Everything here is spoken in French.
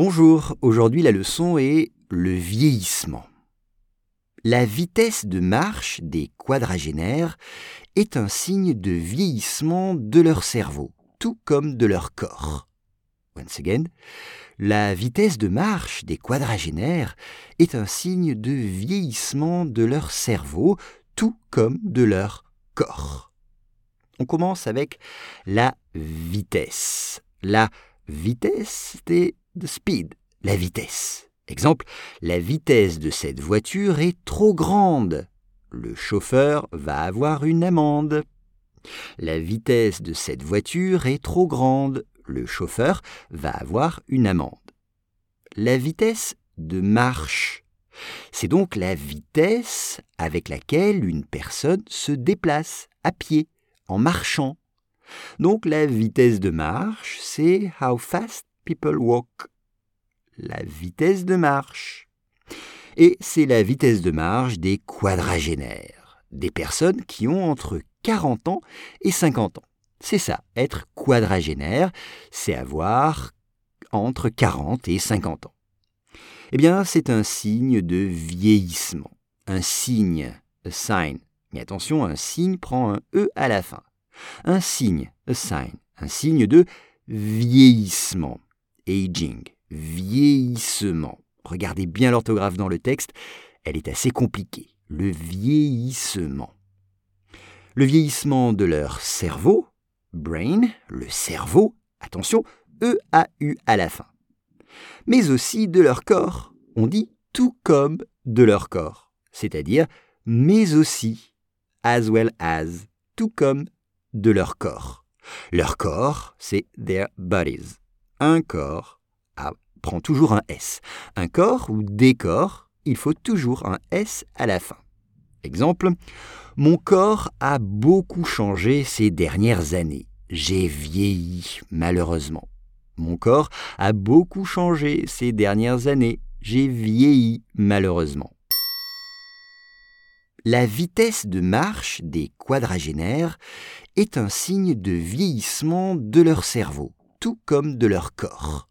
Bonjour, aujourd'hui la leçon est le vieillissement. La vitesse de marche des quadragénaires est un signe de vieillissement de leur cerveau, tout comme de leur corps. Once again, la vitesse de marche des quadragénaires est un signe de vieillissement de leur cerveau, tout comme de leur corps. On commence avec la vitesse. La vitesse, c'est speed, la vitesse. Exemple, la vitesse de cette voiture est trop grande. Le chauffeur va avoir une amende. La vitesse de cette voiture est trop grande. Le chauffeur va avoir une amende. La vitesse de marche. C'est donc la vitesse avec laquelle une personne se déplace à pied, en marchant. Donc la vitesse de marche, c'est how fast La vitesse de marche. Et c'est la vitesse de marche des quadragénaires, des personnes qui ont entre 40 ans et 50 ans. C'est ça, être quadragénaire, c'est avoir entre 40 et 50 ans. Eh bien, c'est un signe de vieillissement. Un signe, a sign. Mais attention, un signe prend un E à la fin. Un signe, a sign. Un signe de vieillissement. Aging, vieillissement. Regardez bien l'orthographe dans le texte, elle est assez compliquée. Le vieillissement. Le vieillissement de leur cerveau, brain, le cerveau, attention, E-A-U à la fin. Mais aussi de leur corps, on dit tout comme de leur corps, c'est-à-dire mais aussi, as well as, tout comme de leur corps. Leur corps, c'est their bodies. Un corps ah, prend toujours un S. Un corps ou des corps, il faut toujours un S à la fin. Exemple, mon corps a beaucoup changé ces dernières années. J'ai vieilli, malheureusement. Mon corps a beaucoup changé ces dernières années. J'ai vieilli, malheureusement. La vitesse de marche des quadragénaires est un signe de vieillissement de leur cerveau, comme de leur corps.